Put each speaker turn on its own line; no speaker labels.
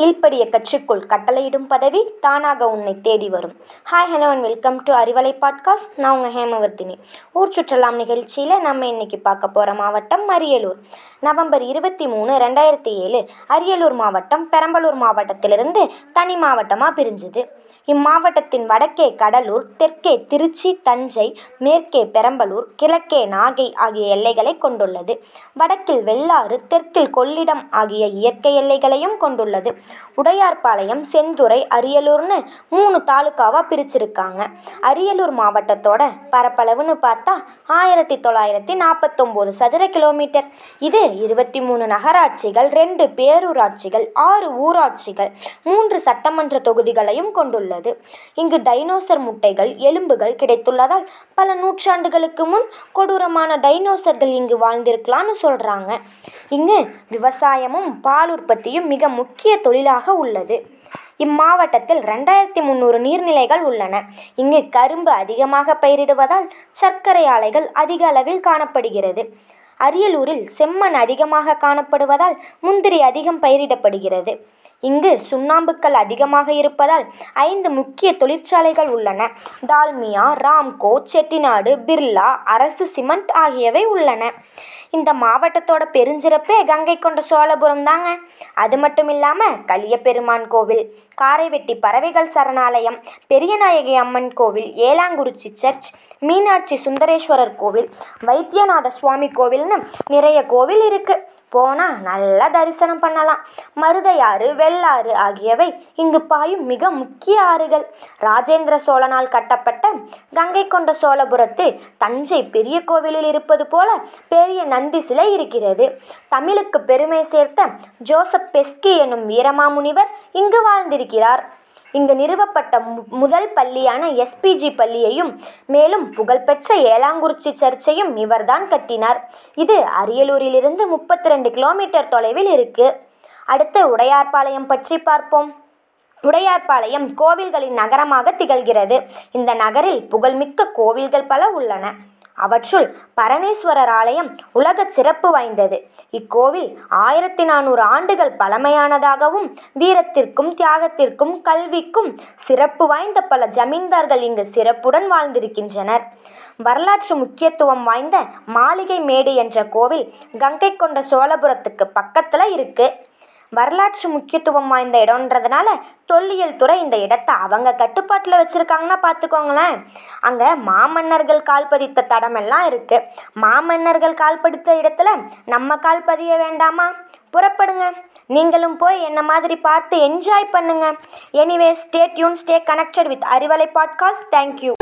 கீழ்ப்படிய கற்றுக்கொள் கட்டளையிடும் பதவி தானாக உன்னை தேடி வரும். Hi hello and welcome to Arivalai podcast நான் உங்கள் ஹேமவர்த்தினி ஊர் சுற்றலாம் நிகழ்ச்சியில் நம்ம இன்னைக்கு பார்க்க போகிற மாவட்டம் அரியலூர். நவம்பர் இருபத்தி மூணு ரெண்டாயிரத்தி ஏழு அரியலூர் மாவட்டம் பெரம்பலூர் மாவட்டத்திலிருந்து தனி மாவட்டமாக பிரிஞ்சுது. இம்மாவட்டத்தின் வடக்கே கடலூர் தெற்கே திருச்சி தஞ்சை மேற்கே பெரம்பலூர் கிழக்கே நாகை ஆகிய எல்லைகளை கொண்டுள்ளது. வடக்கில் வெள்ளாறு தெற்கில் கொள்ளிடம் ஆகிய இயற்கை எல்லைகளையும் கொண்டுள்ளது. உடையார்பாளையம் செந்துறை அரியலூர்னு மூணு தாலுக்காவாக பிரிச்சிருக்காங்க. அரியலூர் மாவட்டத்தோட பரப்பளவுன்னு பார்த்தா ஆயிரத்தி தொள்ளாயிரத்தி நாற்பத்தொம்போது சதுர கிலோமீட்டர். இது இருபத்தி மூணு நகராட்சிகள் ரெண்டு பேரூராட்சிகள் ஆறு ஊராட்சிகள் மூன்று சட்டமன்ற தொகுதிகளையும் கொண்டுள்ளது. இங்கு டைனோசர் முட்டைகள் எலும்புகள் கிடைத்துள்ளதால் பல நூற்றாண்டுகளுக்கு முன் கொடூரமான டைனோசர்கள் இங்கு வாழ்ந்திருக்கலாம்னு சொல்கிறாங்க இங்கு விவசாயமும் பால் உற்பத்தியும் மிக முக்கிய தொழிலாக உள்ளது. இம்மாவட்டத்தில் ரெண்டாயிரத்தி முந்நூறு நீர்நிலைகள் உள்ளன. இங்கு கரும்பு அதிகமாக பயிரிடுவதால் சர்க்கரை ஆலைகள் அதிக அளவில் காணப்படுகிறது. அரியலூரில் செம்மண் அதிகமாக காணப்படுவதால் முந்திரி அதிகம் பயிரிடப்படுகிறது. இங்கு சுண்ணாம்புக்கல் அதிகமாக இருப்பதால் ஐந்து முக்கிய தொழிற்சாலைகள் உள்ளன. டால்மியா ராம்கோ செட்டிநாடு பிர்லா அரசு சிமெண்ட் ஆகியவை உள்ளன. இந்த மாவட்டத்தோட பெருஞ்சிறப்பே கங்கை கொண்ட சோழபுரம் தாங்க. அது மட்டும் இல்லாமல் கலியப்பெருமான் கோவில் காரைவெட்டி பறவைகள் சரணாலயம் பெரியநாயகி அம்மன் கோவில் ஏலாங்குறிச்சி சர்ச் மீனாட்சி சுந்தரேஸ்வரர் கோவில் வைத்தியநாத சுவாமி கோவில்னு நிறைய கோவில் இருக்குது போனால் நல்லா தரிசனம் பண்ணலாம். மருதையாறு வெள்ளாறு ஆகியவை இங்கு பாயும் மிக முக்கிய ஆறுகள். ராஜேந்திர சோழனால் கட்டப்பட்ட கங்கை கொண்ட சோழபுரத்தில் தஞ்சை பெரிய கோவிலில் இருப்பது போல பெரிய நந்தி சிலை இருக்கிறது. தமிழுக்கு பெருமை சேர்த்த ஜோசப் பெஸ்கி எனும் வீரமாமுனிவர் இங்கு வாழ்ந்திருக்கிறார். இங்கு நிறுவப்பட்ட மு- முதல் பள்ளியான எஸ்பிஜி பள்ளியையும் மேலும் புகழ்பெற்ற ஏலாங்குறிச்சி சர்ச்சையும் இவர்தான் கட்டினார். இது அரியலூரிலிருந்து முப்பத்தி ரெண்டு கிலோமீட்டர் தொலைவில் இருக்கு. அடுத்து உடையார்பாளையம் பற்றி பார்ப்போம். உடையார்பாளையம் கோவில்களின் நகரமாக திகழ்கிறது. இந்த நகரில் புகழ்மிக்க கோவில்கள் பல உள்ளன. அவற்றுள் பரணேஸ்வரர் ஆலயம் உலக சிறப்பு வாய்ந்தது. இக்கோவில் ஆயிரத்தி நானூறு ஆண்டுகள் பழமையானதாகவும் வீரத்திற்கும் தியாகத்திற்கும் கல்விக்கும் சிறப்பு வாய்ந்த பல ஜமீன்தார்கள் இங்கு சிறப்புடன் வாழ்ந்திருக்கின்றனர். வரலாற்று முக்கியத்துவம் வாய்ந்த மாளிகை மேடு என்ற கோவில் கங்கை கொண்ட சோழபுரத்துக்கு பக்கத்தில் இருக்குது வரலாற்று முக்கியத்துவம் வாய்ந்த இடம்ன்றதுனால தொல்லியல் துறை இந்த இடத்த அவங்க கட்டுப்பாட்டில் வச்சுருக்காங்கன்னா பார்த்துக்கோங்களேன். அங்கே மாமன்னர்கள் கால் பதித்த தடமெல்லாம் இருக்குது மாமன்னர்கள் கால் பதித்த இடத்துல நம்ம கால் பதிய வேண்டாமா? புறப்படுங்க. நீங்களும் போய் என்ன மாதிரி பார்த்து என்ஜாய் பண்ணுங்க. Anyway stay tune stay connected with Arivalai podcast thank you